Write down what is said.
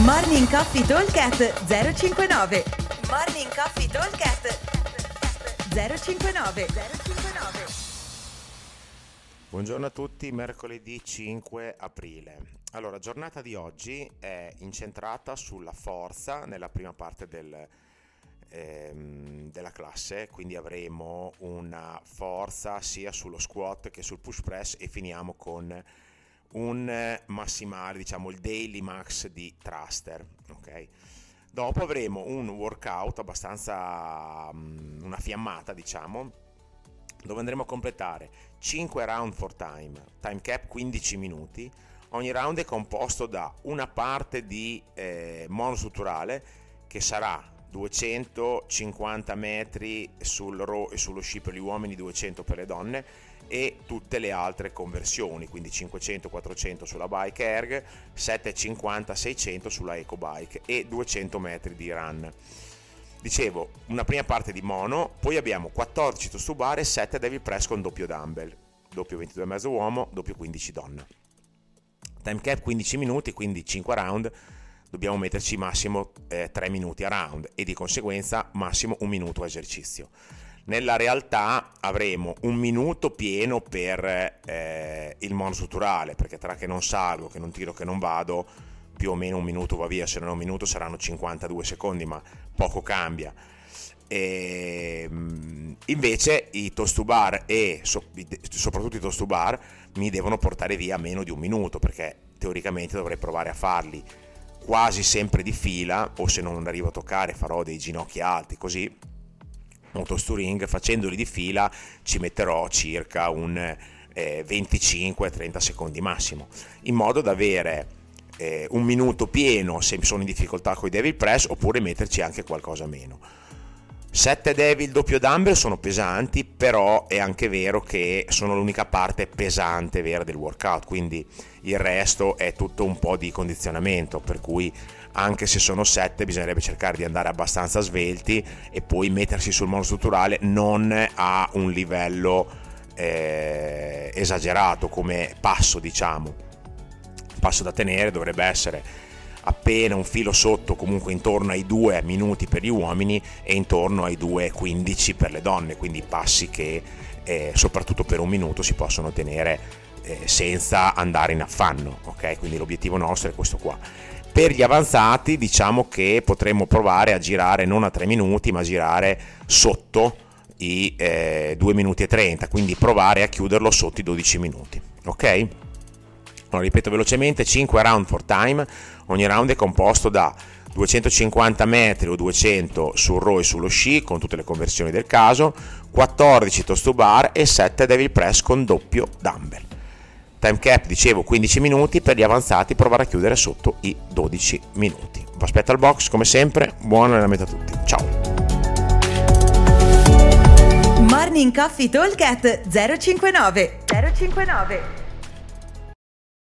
Morning Coffee Talkcast 059 Morning Coffee Talkcast 059 059 Buongiorno a tutti, mercoledì 5 aprile. Allora, giornata di oggi è incentrata sulla forza nella prima parte del, ehm, della classe, quindi avremo una forza sia sullo squat che sul push press e finiamo con un massimale, diciamo il daily max di thruster, ok? Dopo avremo un workout abbastanza um, una fiammata, diciamo, dove andremo a completare 5 round for time, time cap 15 minuti. Ogni round è composto da una parte di eh, monostrutturale che sarà 250 metri sul row e sullo sci per gli uomini, 200 per le donne e tutte le altre conversioni, quindi 500-400 sulla bike erg, 750-600 sulla ecobike e 200 metri di run. Dicevo, una prima parte di mono, poi abbiamo 14 tostubare e 7 devil press con doppio dumbbell, doppio 22,5 uomo, doppio 15 donna. Time cap 15 minuti, quindi 5 round, dobbiamo metterci massimo eh, 3 minuti a round e di conseguenza massimo 1 minuto a esercizio nella realtà avremo un minuto pieno per eh, il monostrutturale, perché tra che non salgo, che non tiro, che non vado, più o meno un minuto va via, se non è un minuto saranno 52 secondi, ma poco cambia. E, ehm, invece i toast to bar e so, soprattutto i toast to bar mi devono portare via meno di un minuto, perché teoricamente dovrei provare a farli quasi sempre di fila, o se non arrivo a toccare farò dei ginocchi alti, così motosturing facendoli di fila ci metterò circa un eh, 25-30 secondi massimo in modo da avere eh, un minuto pieno se sono in difficoltà con i devil press oppure metterci anche qualcosa meno 7 devil doppio dumbbell sono pesanti però è anche vero che sono l'unica parte pesante vera del workout quindi il resto è tutto un po' di condizionamento per cui anche se sono 7 bisognerebbe cercare di andare abbastanza svelti e poi mettersi sul monostrutturale non a un livello eh, esagerato come passo diciamo. Passo da tenere dovrebbe essere appena un filo sotto comunque intorno ai 2 minuti per gli uomini e intorno ai 2.15 per le donne quindi passi che eh, soprattutto per un minuto si possono tenere eh, senza andare in affanno ok quindi l'obiettivo nostro è questo qua per gli avanzati diciamo che potremmo provare a girare non a 3 minuti ma a girare sotto i eh, 2 minuti e 30, quindi provare a chiuderlo sotto i 12 minuti. Ok? Allora, ripeto velocemente, 5 round for time, ogni round è composto da 250 metri o 200 sul row e sullo sci con tutte le conversioni del caso, 14 toast to bar e 7 devil press con doppio dumbbell. Time cap, dicevo, 15 minuti, per gli avanzati provare a chiudere sotto i 12 minuti. Vi aspetto al box, come sempre, buon allenamento a tutti. Ciao! Morning Coffee Talk 059 059